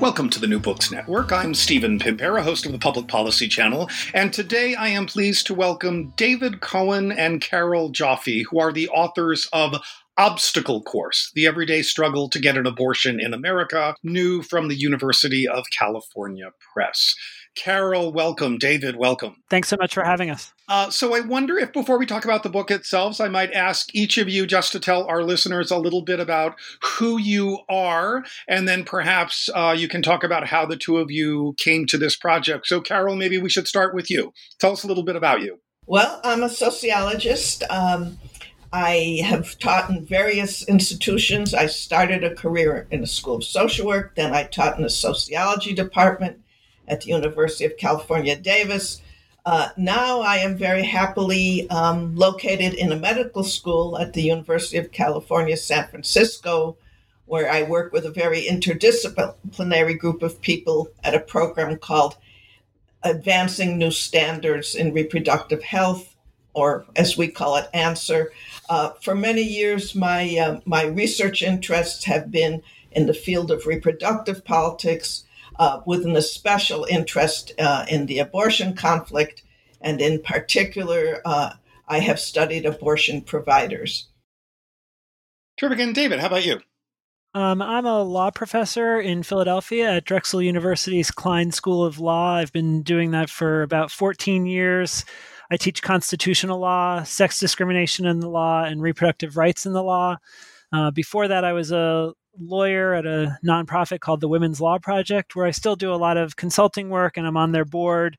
Welcome to the New Books Network. I'm Stephen Pimpare, host of the Public Policy Channel, and today I am pleased to welcome David Cohen and Carol Joffe, who are the authors of Obstacle Course The Everyday Struggle to Get an Abortion in America, new from the University of California Press. Carol, welcome. David, welcome. Thanks so much for having us. Uh, so, I wonder if before we talk about the book itself, I might ask each of you just to tell our listeners a little bit about who you are, and then perhaps uh, you can talk about how the two of you came to this project. So, Carol, maybe we should start with you. Tell us a little bit about you. Well, I'm a sociologist. Um, I have taught in various institutions. I started a career in the School of Social Work, then I taught in the sociology department at the University of California, Davis. Uh, now I am very happily um, located in a medical school at the University of California, San Francisco, where I work with a very interdisciplinary group of people at a program called Advancing New Standards in Reproductive Health, or as we call it, ANSIRH. Uh, for many years, my uh, my research interests have been in the field of reproductive politics, uh, with an especial interest uh, in the abortion conflict. And in particular, uh, I have studied abortion providers. Terrific. And David, how about you? Um, I'm a law professor in Philadelphia at Drexel University's Kline School of Law. I've been doing that for about 14 years. I teach constitutional law, sex discrimination in the law, and reproductive rights in the law. Uh, before that, I was a lawyer at a nonprofit called the Women's Law Project, where I still do a lot of consulting work, and I'm on their board.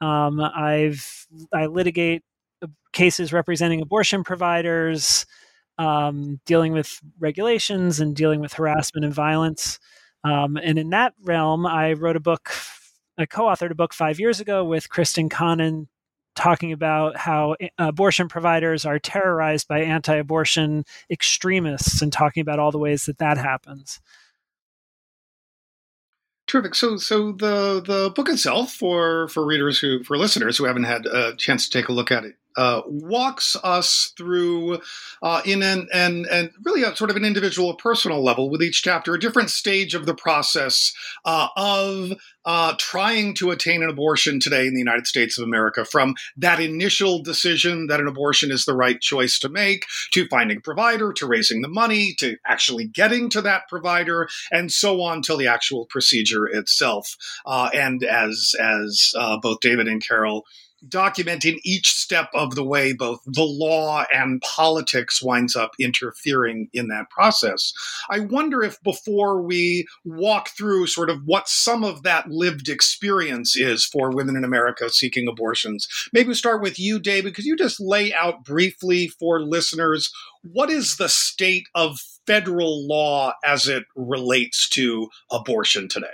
Um, I've I litigate cases representing abortion providers, um, dealing with regulations and dealing with harassment and violence. Um, and in that realm, I wrote a book. I co-authored a book five years ago with Krysten Connon talking about how eh, abortion providers are terrorized by anti-abortion extremists and talking about all the ways that that happens. Terrific. So, so the the book itself, for for readers who for listeners who haven't had a chance to take a look at it uh, walks us through uh, in an and and really a sort of an individual, personal level with each chapter, a different stage of the process uh, of uh, trying to attain an abortion today in the United States of America, from that initial decision that an abortion is the right choice to make, to finding a provider, to raising the money, to actually getting to that provider, and so on till the actual procedure itself. Uh, and as as both David and Carol documenting each step of the way both the law and politics winds up interfering in that process. I wonder if before we walk through sort of what some of that lived experience is for women in America seeking abortions, maybe we start with you, David. Could you just lay out briefly for listeners what is the state of federal law as it relates to abortion today?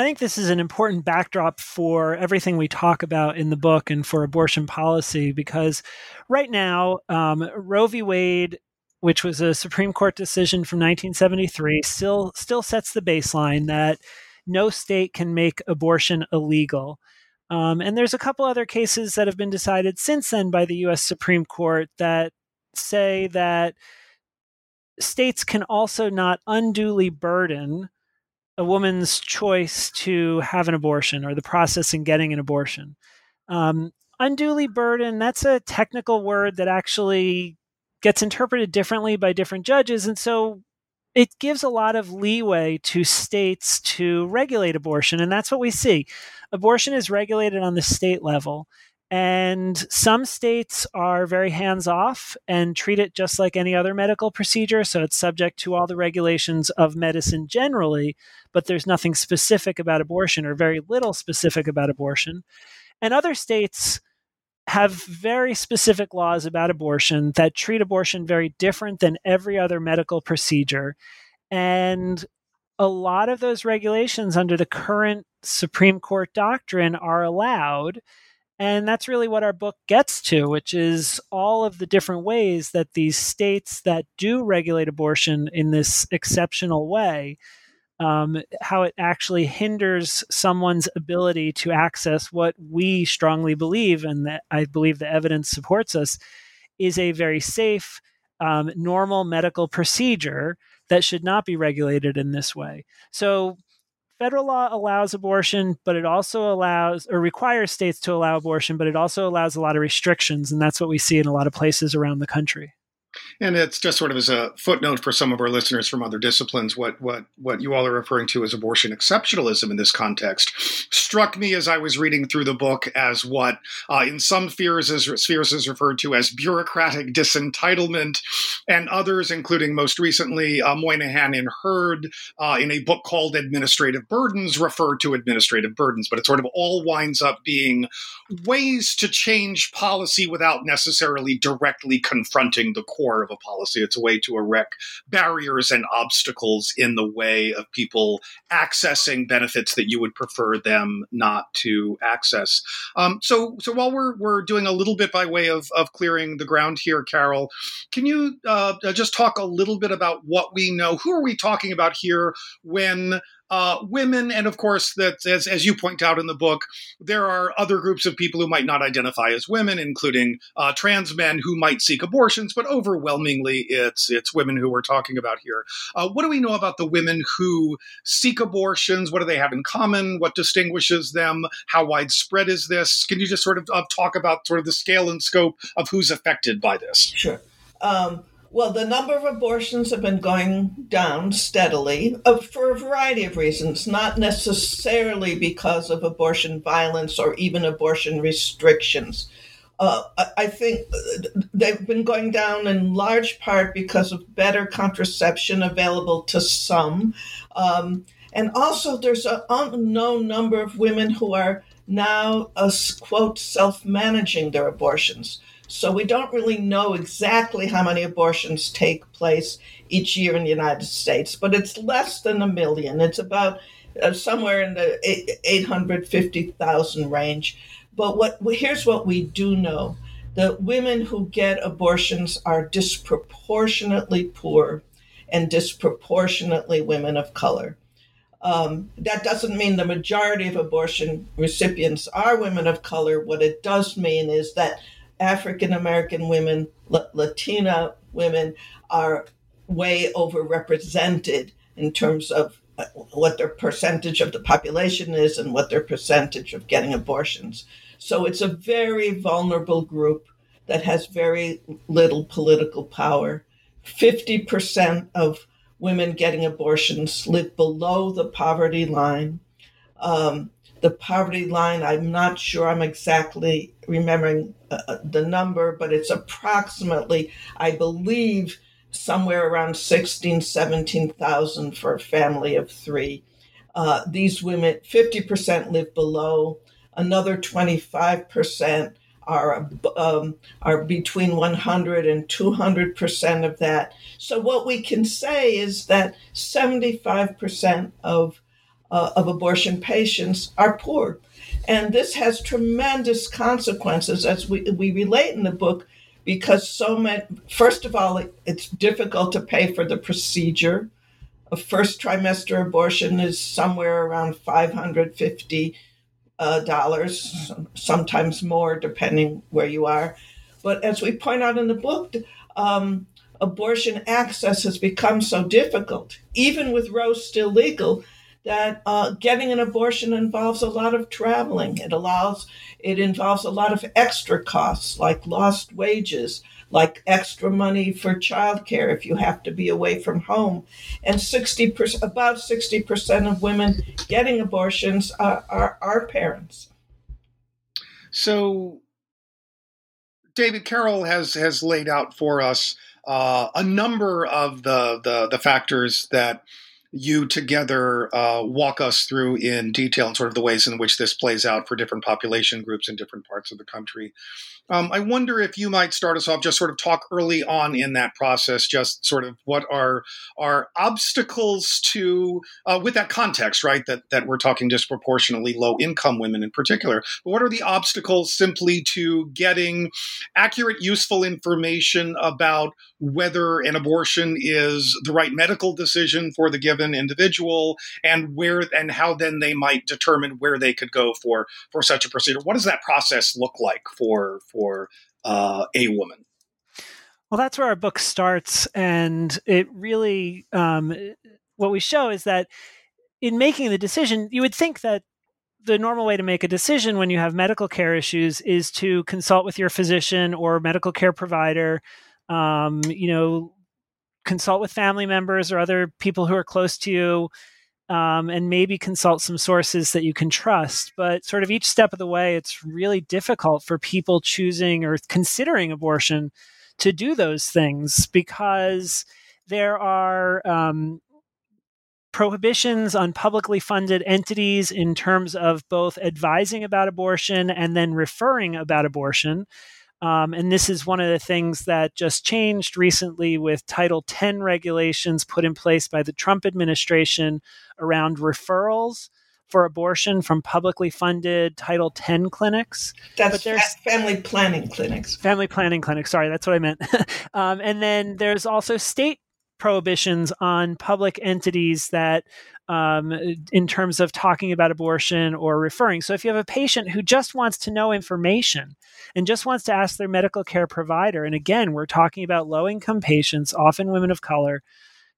I think this is an important backdrop for everything we talk about in the book and for abortion policy because right now, um, Roe v. Wade, which was a Supreme Court decision from 1973, still still sets the baseline that no state can make abortion illegal. Um, and there's a couple other cases that have been decided since then by the U.S. Supreme Court that say that states can also not unduly burden a woman's choice to have an abortion or the process in getting an abortion. Um, unduly burden, that's a technical word that actually gets interpreted differently by different judges. And so it gives a lot of leeway to states to regulate abortion. And that's what we see. Abortion is regulated on the state level. And some states are very hands off and treat it just like any other medical procedure. So it's subject to all the regulations of medicine generally, but there's nothing specific about abortion or very little specific about abortion. And other states have very specific laws about abortion that treat abortion very different than every other medical procedure. And a lot of those regulations under the current Supreme Court doctrine are allowed and that's really what our book gets to, which is all of the different ways that these states that do regulate abortion in this exceptional way, um, how it actually hinders someone's ability to access what we strongly believe, and that I believe the evidence supports us, is a very safe, um, normal medical procedure that should not be regulated in this way. So federal law allows abortion, but it also allows or requires states to allow abortion, but it also allows a lot of restrictions. And that's what we see in a lot of places around the country. And it's just sort of as a footnote for some of our listeners from other disciplines, what what what you all are referring to as abortion exceptionalism in this context struck me as I was reading through the book as what uh, in some spheres is, spheres is referred to as bureaucratic disentitlement, and others, including most recently uh, Moynihan and Herd, uh, in a book called Administrative Burdens, refer to administrative burdens. But it sort of all winds up being ways to change policy without necessarily directly confronting the core of a policy. It's a way to erect barriers and obstacles in the way of people accessing benefits that you would prefer them not to access. Um, so, so while we're we're doing a little bit by way of of clearing the ground here, Carol, can you uh, just talk a little bit about what we know? Who are we talking about here when? Uh, women, and of course, that as, as you point out in the book, there are other groups of people who might not identify as women, including uh, trans men who might seek abortions, but overwhelmingly, it's it's women who we're talking about here. Uh, what do we know about the women who seek abortions? What do they have in common? What distinguishes them? How widespread is this? Can you just sort of uh, talk about sort of the scale and scope of who's affected by this? Sure. Um, well, the number of abortions have been going down steadily uh, for a variety of reasons, not necessarily because of abortion violence or even abortion restrictions. Uh, I think uh, they've been going down in large part because of better contraception available to some. Um, and also, there's an unknown number of women who are now, uh, quote, self managing their abortions. So we don't really know exactly how many abortions take place each year in the United States, but it's less than a million. It's about uh, somewhere in the 850,000 range. But what here's what we do know. The women who get abortions are disproportionately poor and disproportionately women of color. Um, that doesn't mean the majority of abortion recipients are women of color. What it does mean is that African American women, Latina women are way overrepresented in terms of uh, what their percentage of the population is and what their percentage of getting abortions. So it's a very vulnerable group that has very little political power. 50% of women getting abortions live below the poverty line. Um, the poverty line, I'm not sure I'm exactly remembering uh, uh, the number, but it's approximately, I believe, somewhere around 16, 17,000 for a family of three. Uh, these women, 50% live below, another 25% are um, are between 100 and 200 percent of that. So what we can say is that 75 percent of uh, of abortion patients are poor. And this has tremendous consequences as we, we relate in the book because so many, first of all, it's difficult to pay for the procedure. A first trimester abortion is somewhere around 550 uh, dollars, sometimes more, depending where you are. But as we point out in the book, um, abortion access has become so difficult, even with Roe still legal, that uh, getting an abortion involves a lot of traveling. It allows it involves a lot of extra costs like lost wages, like extra money for childcare if you have to be away from home. And 60%, about 60% of women getting abortions are, are, are parents. So David Carol has has laid out for us uh, a number of the, the the factors that you together uh, walk us through in detail and sort of the ways in which this plays out for different population groups in different parts of the country. Um, I wonder if you might start us off, just sort of talk early on in that process, just sort of what are are obstacles to uh, with that context, right? That that we're talking disproportionately low income women in particular. But what are the obstacles simply to getting accurate, useful information about whether an abortion is the right medical decision for the given individual, and where and how then they might determine where they could go for for such a procedure? What does that process look like for for for uh, a woman. Well, that's where our book starts, and it really um, what we show is that in making the decision, you would think that the normal way to make a decision when you have medical care issues is to consult with your physician or medical care provider. Um, you know, consult with family members or other people who are close to you, um, and maybe consult some sources that you can trust. But sort of each step of the way, it's really difficult for people choosing or considering abortion to do those things because there are um, prohibitions on publicly funded entities in terms of both advising about abortion and then referring about abortion. Um, and this is one of the things that just changed recently with Title 10 regulations put in place by the Trump administration around referrals for abortion from publicly funded Title 10 clinics. That's family planning clinics. Family planning clinics. Sorry, that's what I meant. um, and then there's also state prohibitions on public entities that um, in terms of talking about abortion or referring. So if you have a patient who just wants to know information and just wants to ask their medical care provider, and again, we're talking about low income patients, often women of color,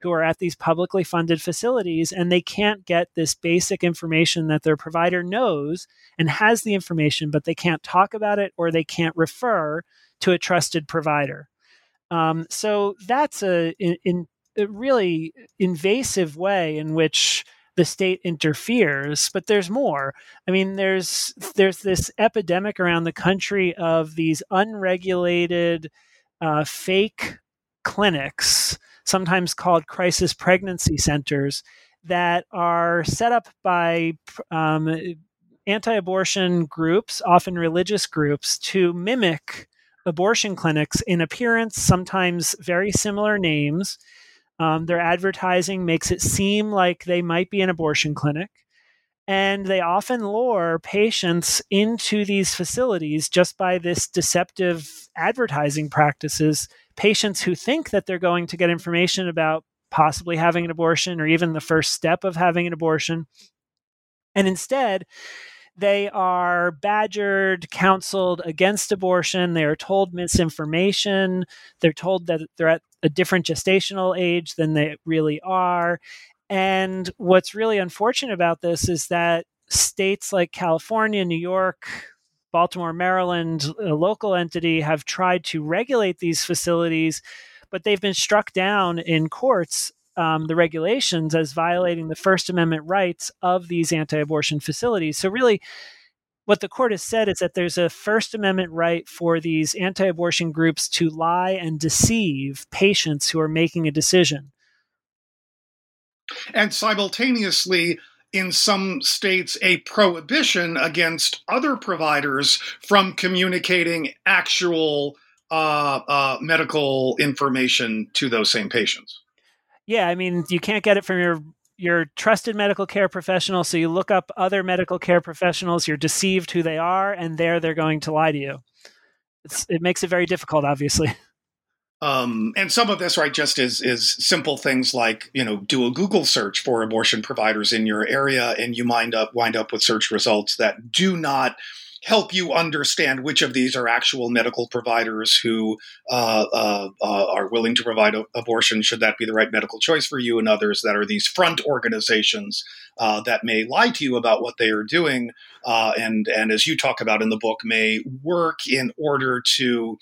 who are at these publicly funded facilities and they can't get this basic information that their provider knows and has the information, but they can't talk about it or they can't refer to a trusted provider. Um, so that's a, in, in really invasive way in which the state interferes but there's more. I mean there's there's this epidemic around the country of these unregulated uh, fake clinics sometimes called crisis pregnancy centers that are set up by um, anti-abortion groups often religious groups to mimic abortion clinics in appearance sometimes very similar names um, their advertising makes it seem like they might be an abortion clinic. And they often lure patients into these facilities just by this deceptive advertising practices. Patients who think that they're going to get information about possibly having an abortion or even the first step of having an abortion. And instead, they are badgered, counseled against abortion. They are told misinformation. They're told that they're at a different gestational age than they really are. And what's really unfortunate about this is that states like California, New York, Baltimore, Maryland, a local entity, have tried to regulate these facilities, but they've been struck down in courts um, the regulations as violating the First Amendment rights of these anti abortion facilities. So, really, what the court has said is that there's a First Amendment right for these anti abortion groups to lie and deceive patients who are making a decision. And simultaneously, in some states, a prohibition against other providers from communicating actual uh, uh, medical information to those same patients yeah, I mean, you can't get it from your your trusted medical care professional. So you look up other medical care professionals. You're deceived who they are, and there they're going to lie to you. It's, it makes it very difficult, obviously. Um, and some of this, right, just is is simple things like you know do a Google search for abortion providers in your area, and you wind up wind up with search results that do not help you understand which of these are actual medical providers who uh, uh, uh, are willing to provide a- abortion, should that be the right medical choice for you, and others that are these front organizations uh, that may lie to you about what they are doing, uh, and and as you talk about in the book, may work in order to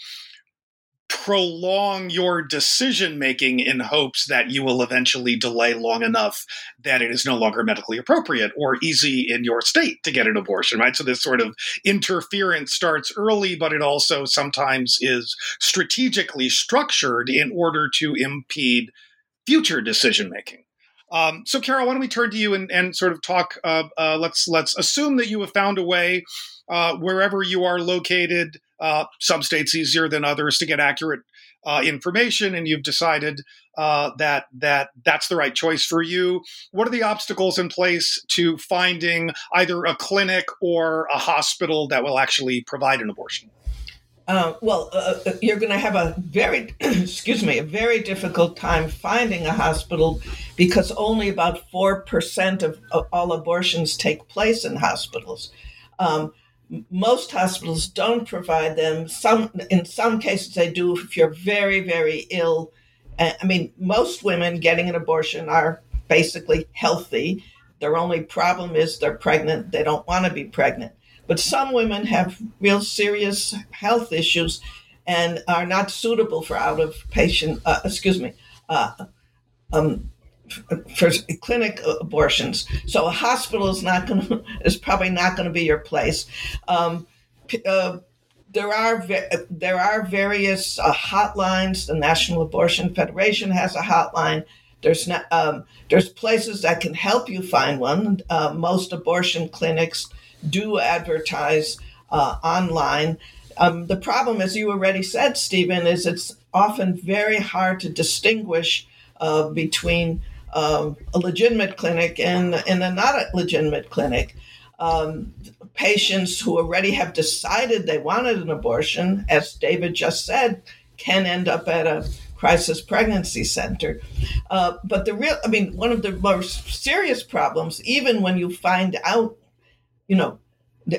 prolong your decision making in hopes that you will eventually delay long enough that it is no longer medically appropriate or easy in your state to get an abortion, right? So this sort of interference starts early, but it also sometimes is strategically structured in order to impede future decision making. Um, so, Carol, why don't we turn to you and, and sort of talk? Uh, uh, let's let's assume that you have found a way uh, wherever you are located uh, some states easier than others to get accurate uh, information, and you've decided uh, that that that's the right choice for you. What are the obstacles in place to finding either a clinic or a hospital that will actually provide an abortion? Uh, well, uh, uh you're going to have a very, excuse me, a very difficult time finding a hospital because only about four percent of, of, all abortions take place in hospitals. Um, most hospitals don't provide them. Some, in some cases, they do. If you're very, very ill, I mean, most women getting an abortion are basically healthy. Their only problem is they're pregnant. They don't want to be pregnant. But some women have real serious health issues and are not suitable for out of patient, uh, excuse me, uh, um, for clinic abortions. So a hospital is not going is probably not going to be your place. Um, uh, there are there are various uh, hotlines. The National Abortion Federation has a hotline. There's not um, there's places that can help you find one. Uh, most abortion clinics do advertise uh, online. Um, the problem, as you already said, Stephen, is it's often very hard to distinguish uh, between um, a legitimate clinic and, and a not a legitimate clinic. Um, patients who already have decided they wanted an abortion, as David just said, can end up at a crisis pregnancy center. Uh, but the real, I mean, one of the most serious problems, even when you find out, you know,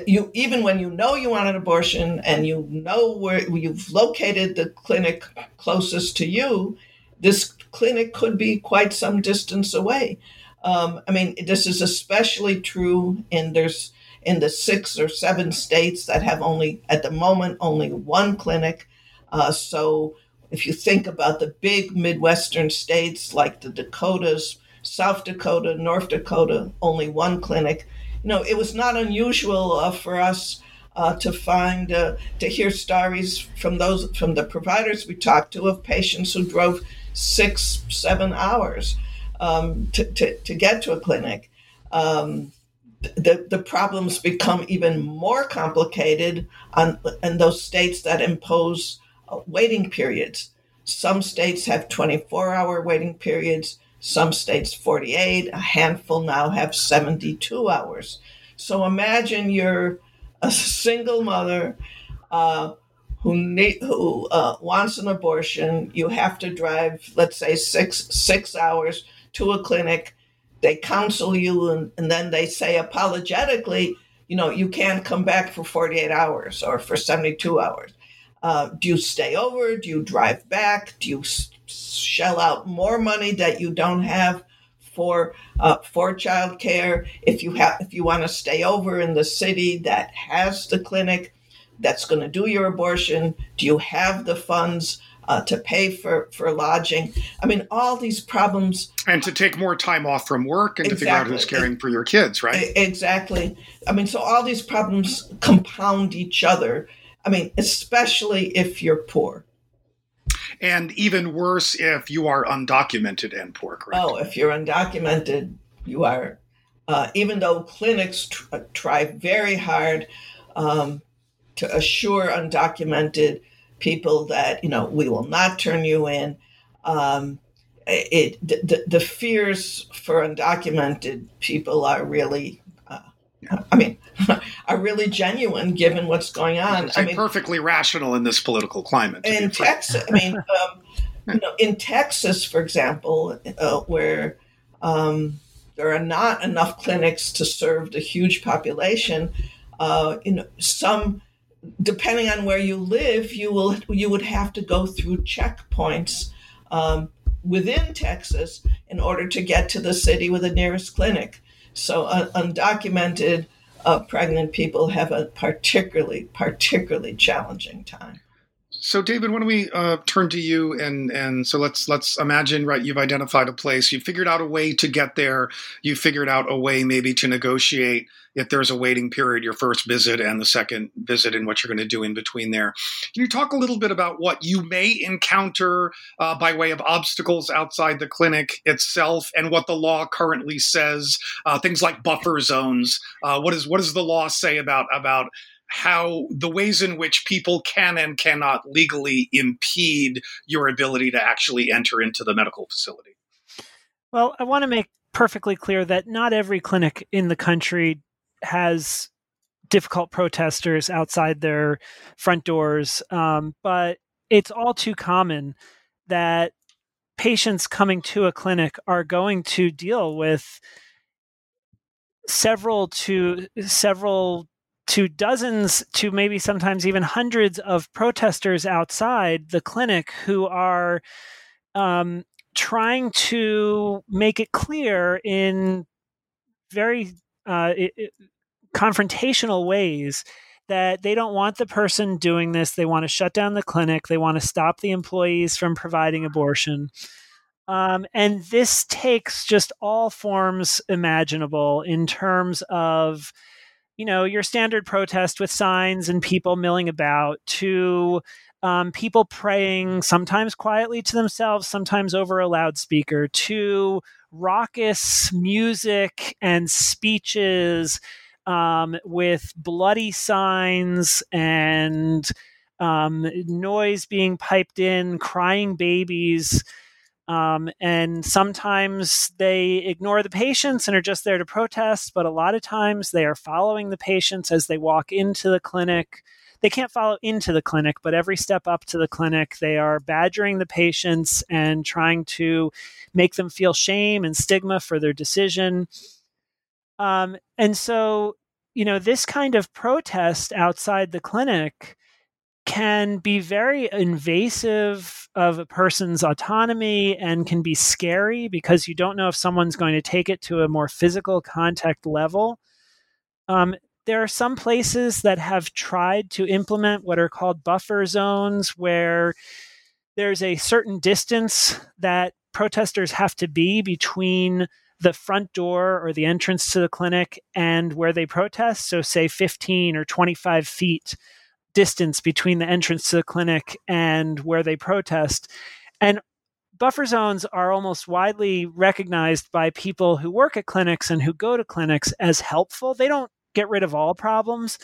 you even when you know you want an abortion and you know where you've located the clinic closest to you, this clinic could be quite some distance away. Um, I mean, this is especially true in there's in the six or seven states that have only at the moment only one clinic. Uh, so if you think about the big Midwestern states like the Dakotas, South Dakota, North Dakota, only one clinic. You know, it was not unusual uh, for us uh, to find uh, to hear stories from those from the providers we talked to of patients who drove six, seven hours um, to, to, to, get to a clinic. Um, the, the problems become even more complicated on, in those states that impose uh, waiting periods. Some states have 24 hour waiting periods, some states 48, a handful now have 72 hours. So imagine you're a single mother uh, who need, who uh, wants an abortion, you have to drive, let's say, six six hours to a clinic. They counsel you, and, and then they say apologetically, you know, you can't come back for 48 hours or for 72 hours. Uh, do you stay over? Do you drive back? Do you shell out more money that you don't have for uh, for childcare? If you have, if you want to stay over in the city that has the clinic, that's going to do your abortion? Do you have the funds uh, to pay for, for lodging? I mean, all these problems. And to take more time off from work and exactly. to figure out who's caring for your kids, right? Exactly. I mean, so all these problems compound each other. I mean, especially if you're poor. And even worse if you are undocumented and poor, correct? Oh, if you're undocumented, you are. Uh, even though clinics tr- try very hard um, to assure undocumented people that you know we will not turn you in. Um, it the, the fears for undocumented people are really, uh, I mean, are really genuine given what's going on. I mean, perfectly rational in this political climate. In Texas, I mean, um, you know, in Texas, for example, uh, where um, there are not enough clinics to serve the huge population, uh, you know, some depending on where you live, you will you would have to go through checkpoints um, within Texas in order to get to the city with the nearest clinic. So uh, undocumented uh, pregnant people have a particularly particularly challenging time. So, David, why don't we uh, turn to you and and so let's let's imagine right. You've identified a place. You've figured out a way to get there. You figured out a way maybe to negotiate if there's a waiting period, your first visit and the second visit, and what you're going to do in between there. Can you talk a little bit about what you may encounter uh, by way of obstacles outside the clinic itself, and what the law currently says? Uh, things like buffer zones. Uh, what is what does the law say about about how the ways in which people can and cannot legally impede your ability to actually enter into the medical facility. Well, I want to make perfectly clear that not every clinic in the country has difficult protesters outside their front doors, um, but it's all too common that patients coming to a clinic are going to deal with several to several to dozens to maybe sometimes even hundreds of protesters outside the clinic who are um, trying to make it clear in very uh, it, it, confrontational ways that they don't want the person doing this. They want to shut down the clinic. They want to stop the employees from providing abortion. Um, and this takes just all forms imaginable in terms of, you know, your standard protest with signs and people milling about to um, people praying, sometimes quietly to themselves, sometimes over a loudspeaker, to raucous music and speeches um, with bloody signs and um, noise being piped in, crying babies. Um, and sometimes they ignore the patients and are just there to protest, but a lot of times they are following the patients as they walk into the clinic. They can't follow into the clinic, but every step up to the clinic, they are badgering the patients and trying to make them feel shame and stigma for their decision. Um, and so, you know, this kind of protest outside the clinic can be very invasive of a person's autonomy and can be scary because you don't know if someone's going to take it to a more physical contact level. Um, there are some places that have tried to implement what are called buffer zones where there's a certain distance that protesters have to be between the front door or the entrance to the clinic and where they protest. So, say 15 or 25 feet distance between the entrance to the clinic and where they protest. And buffer zones are almost widely recognized by people who work at clinics and who go to clinics as helpful. They don't get rid of all problems,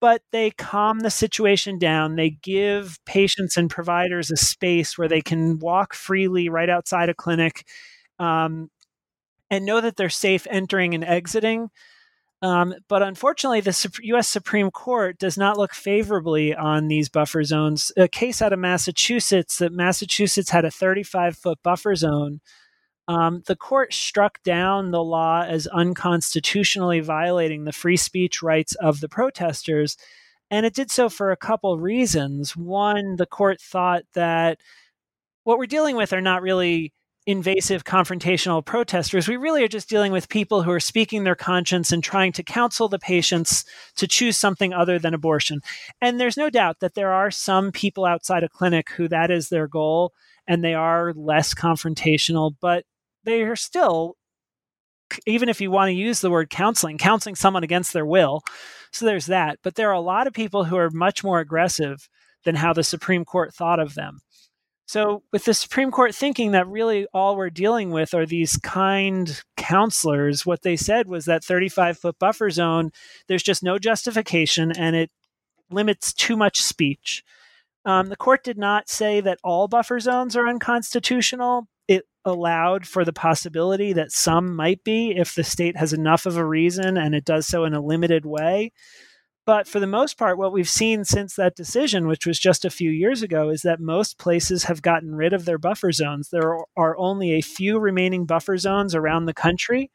but they calm the situation down. They give patients and providers a space where they can walk freely right outside a clinic um, and know that they're safe entering and exiting. Um, but unfortunately, the U.S. Supreme Court does not look favorably on these buffer zones. A case out of Massachusetts that Massachusetts had a 35 foot buffer zone um, the court struck down the law as unconstitutionally violating the free speech rights of the protesters. And it did so for a couple reasons. One, the court thought that what we're dealing with are not really invasive confrontational protesters. We really are just dealing with people who are speaking their conscience and trying to counsel the patients to choose something other than abortion. And there's no doubt that there are some people outside a clinic who that is their goal and they are less confrontational. But they are still even if you want to use the word counseling, counseling someone against their will. So there's that. But there are a lot of people who are much more aggressive than how the Supreme Court thought of them. So, with the Supreme Court thinking that really all we're dealing with are these kind counselors, what they said was that 35 foot buffer zone, there's just no justification and it limits too much speech. Um, the court did not say that all buffer zones are unconstitutional, it allowed for the possibility that some might be if the state has enough of a reason and it does so in a limited way. But for the most part, what we've seen since that decision, which was just a few years ago, is that most places have gotten rid of their buffer zones. There are only a few remaining buffer zones around the country.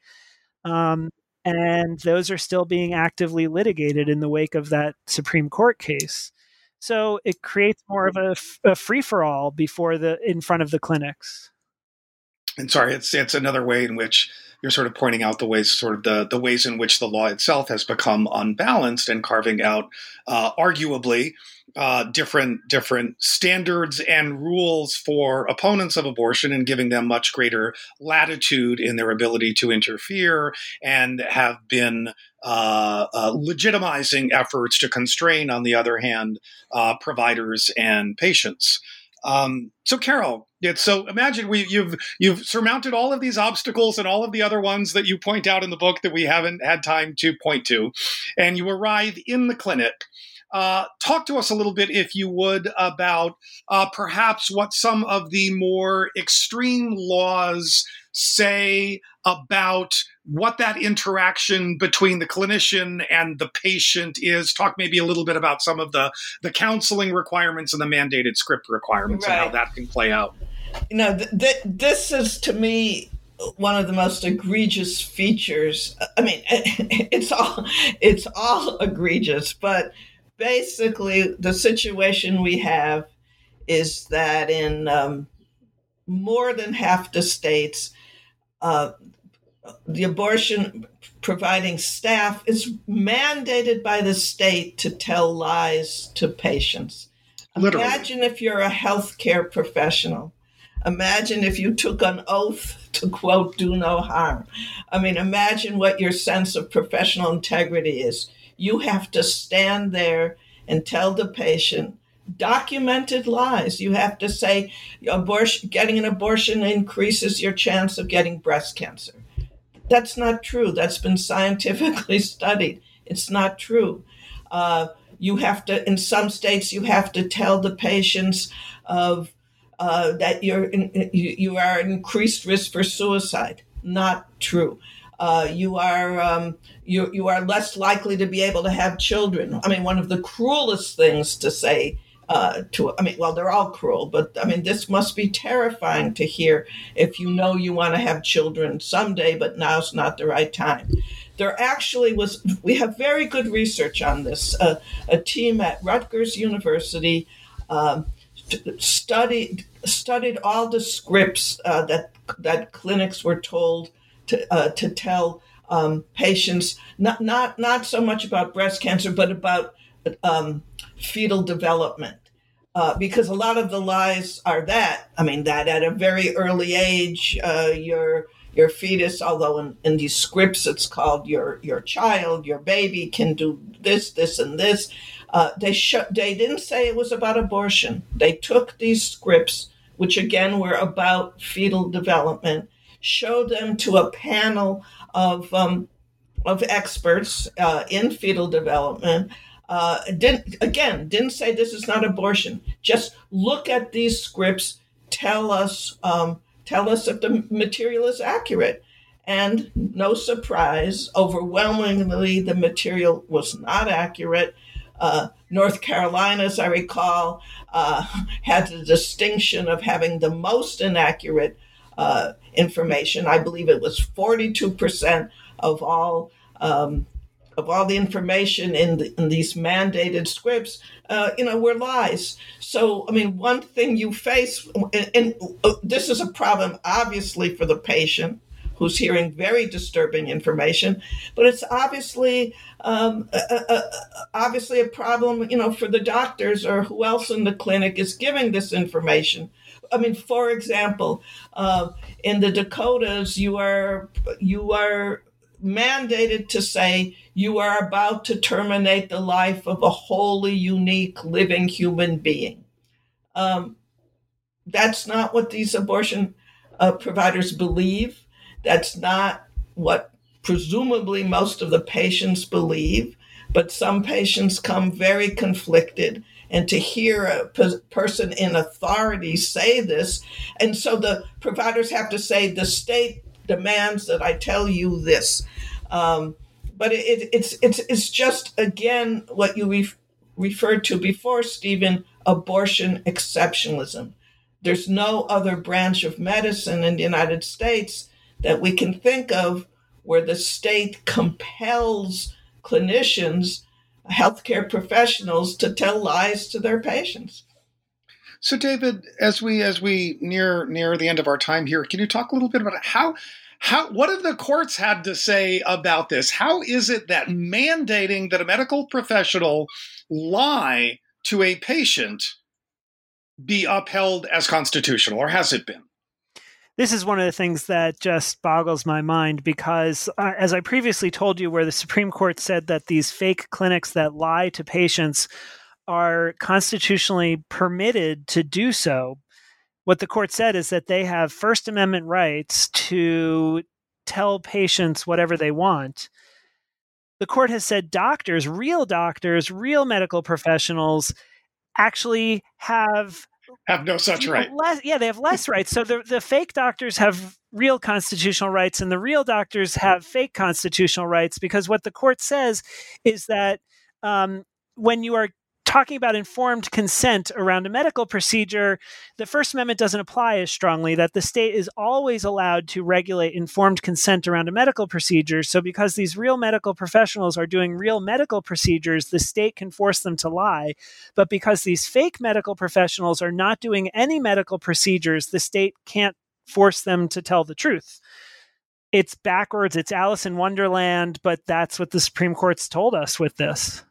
Um, and those are still being actively litigated in the wake of that Supreme Court case. So it creates more of a, a free for all before the in front of the clinics and sorry, it's it's another way in which you're sort of pointing out the ways, sort of the the ways in which the law itself has become unbalanced and carving out, uh, arguably, uh, different different standards and rules for opponents of abortion and giving them much greater latitude in their ability to interfere and have been uh, uh, legitimizing efforts to constrain, on the other hand, uh, providers and patients. Um, so, Carol, so imagine we you've you've surmounted all of these obstacles and all of the other ones that you point out in the book that we haven't had time to point to, and you arrive in the clinic. Uh, talk to us a little bit, if you would, about uh, perhaps what some of the more extreme laws say about what that interaction between the clinician and the patient is. Talk maybe a little bit about some of the the counseling requirements and the mandated script requirements right. and how that can play out. You know th- th- this is to me one of the most egregious features. I mean it's all it's all egregious but basically the situation we have is that in um, more than half the states uh, the abortion providing staff is mandated by the state to tell lies to patients. Literally. Imagine if you're a healthcare professional. Imagine if you took an oath to quote, do no harm. I mean, imagine what your sense of professional integrity is. You have to stand there and tell the patient documented lies. You have to say abortion, getting an abortion increases your chance of getting breast cancer. That's not true. That's been scientifically studied. It's not true. Uh, you have to, in some states, you have to tell the patients of uh, that you're in, you, you are increased risk for suicide. Not true. Uh, you are um, you you are less likely to be able to have children. I mean, one of the cruelest things to say uh, to I mean, well, they're all cruel, but I mean, this must be terrifying to hear if you know you want to have children someday, but now's not the right time. There actually was, we have very good research on this. Uh, a team at Rutgers University um, studied studied all the scripts uh, that that clinics were told to uh, to tell um, patients not not not so much about breast cancer, but about um, fetal development. Uh, because a lot of the lies are that I mean that at a very early age uh, your your fetus, although in, in these scripts it's called your your child, your baby can do this, this, and this. Uh, they sh- they didn't say it was about abortion. They took these scripts, which again were about fetal development, showed them to a panel of um, of experts uh, in fetal development. Uh, didn't again didn't say this is not abortion. Just look at these scripts. Tell us um, tell us if the material is accurate. And no surprise, overwhelmingly the material was not accurate. Uh, North Carolina, as I recall, uh, had the distinction of having the most inaccurate uh, information. I believe it was 42% of all um, of all the information in, the, in these mandated scripts, uh, you know, were lies. So, I mean, one thing you face, and, and uh, this is a problem, obviously, for the patient who's hearing very disturbing information, but it's obviously um, a, a, obviously a problem, you know, for the doctors or who else in the clinic is giving this information. I mean, for example, uh, in the Dakotas, you are you are mandated to say you are about to terminate the life of a wholly unique living human being. Um, that's not what these abortion uh, providers believe. That's not what presumably most of the patients believe. But some patients come very conflicted. And to hear a person in authority say this, and so the providers have to say, the state demands that I tell you this. Um, but it, it's it's it's just again what you re- referred to before, Stephen, abortion exceptionalism. There's no other branch of medicine in the United States that we can think of where the state compels clinicians, healthcare professionals, to tell lies to their patients. So, David, as we as we near near the end of our time here, can you talk a little bit about how how what have the courts had to say about this? How is it that mandating that a medical professional lie to a patient be upheld as constitutional, or has it been? This is one of the things that just boggles my mind because, uh, as I previously told you, where the Supreme Court said that these fake clinics that lie to patients are constitutionally permitted to do so what the court said is that they have First Amendment rights to tell patients whatever they want. The court has said doctors, real doctors, real medical professionals, actually have have no such right. Less, yeah, they have less rights. So the the fake doctors have real constitutional rights, and the real doctors have fake constitutional rights because what the court says is that um, when you are talking about informed consent around a medical procedure, the First Amendment doesn't apply as strongly, that the state is always allowed to regulate informed consent around a medical procedure. So, because these real medical professionals are doing real medical procedures, the state can force them to lie. But because these fake medical professionals are not doing any medical procedures, the state can't force them to tell the truth. it's backwards. It's Alice in Wonderland, but that's what the Supreme Court's told us with this.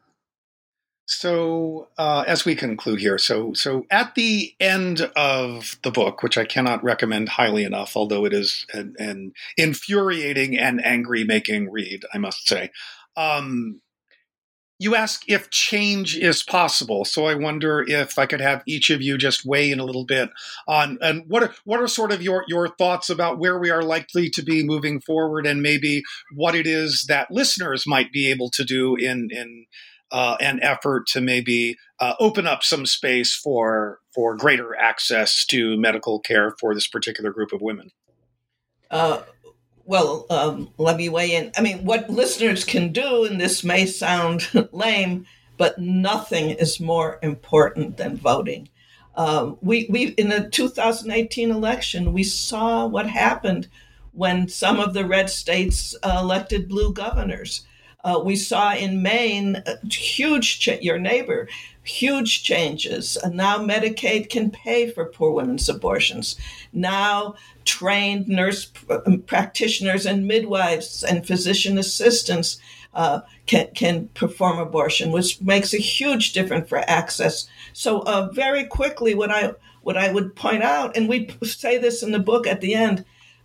So, uh, as we conclude here, so so at the end of the book, which I cannot recommend highly enough, although it is an, an infuriating and angry-making read, I must say. Um, you ask if change is possible. So I wonder if I could have each of you just weigh in a little bit on and what are, what are sort of your your thoughts about where we are likely to be moving forward, and maybe what it is that listeners might be able to do in in uh, an effort to maybe uh, open up some space for for greater access to medical care for this particular group of women. Uh, well, um, let me weigh in. I mean, what listeners can do, and this may sound lame, but nothing is more important than voting. Um, we, we in the 2018 election, we saw what happened when some of the red states uh, elected blue governors. Uh, we saw in Maine uh, huge, your neighbor, huge changes. And now Medicaid can pay for poor women's abortions. Now trained nurse um, practitioners and midwives and physician assistants uh, can, can perform abortion, which makes a huge difference for access. So uh, very quickly, what I what I would point out, and we say this in the book at the end,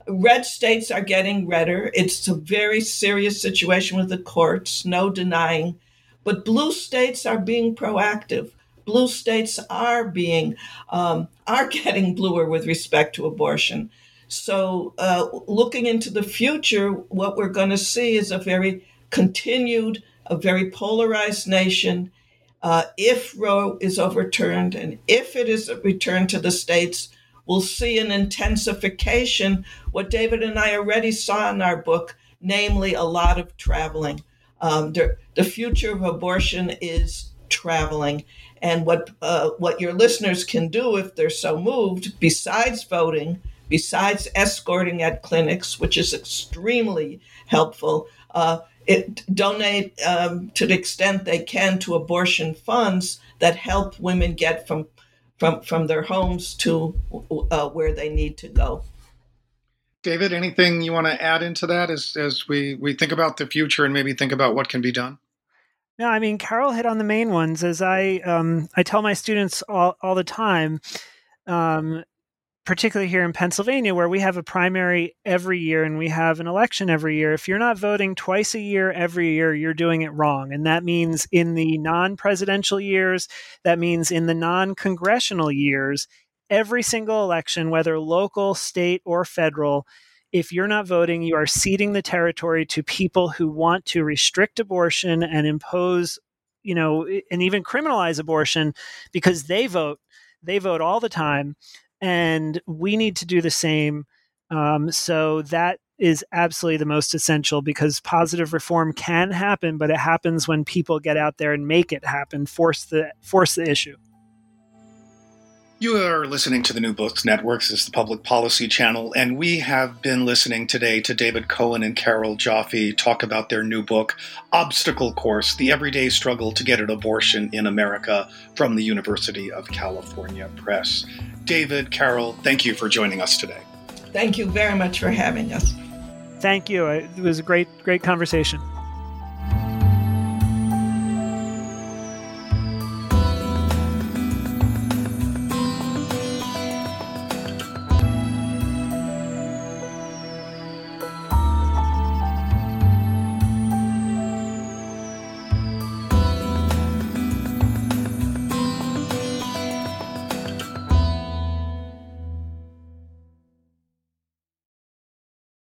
red states are getting redder. It's a very serious situation with the courts, no denying. But blue states are being proactive. Blue states are being um, are getting bluer with respect to abortion. So, uh, looking into the future, what we're going to see is a very continued, a very polarized nation. Uh, if Roe is overturned and if it is returned to the states, we'll see an intensification, what David and I already saw in our book, namely a lot of traveling. Um, the, the future of abortion is traveling. And what, uh, what your listeners can do if they're so moved, besides voting, besides escorting at clinics, which is extremely helpful, uh, it, donate um, to the extent they can to abortion funds that help women get from from from their homes to uh, where they need to go. David, anything you want to add into that as as we we think about the future and maybe think about what can be done? No, I mean Carol hit on the main ones. As I um, I tell my students all all the time, um, particularly here in Pennsylvania, where we have a primary every year and we have an election every year, if you're not voting twice a year every year, you're doing it wrong. And that means in the non presidential years, that means in the non congressional years, every single election, whether local, state, or federal, if you're not voting, you are ceding the territory to people who want to restrict abortion and impose, you know, and even criminalize abortion because they vote. They vote all the time and we need to do the same. Um, so that is absolutely the most essential because positive reform can happen, but it happens when people get out there and make it happen, force the force the issue. You are listening to the New Books Networks. This is the Public Policy Channel, and we have been listening today to David Cohen and Carol Joffe talk about their new book, Obstacle Course The Everyday Struggle to Get an Abortion in America, from the University of California Press. David, Carol, thank you for joining us today. Thank you very much for having us. Thank you. It was a great, great conversation.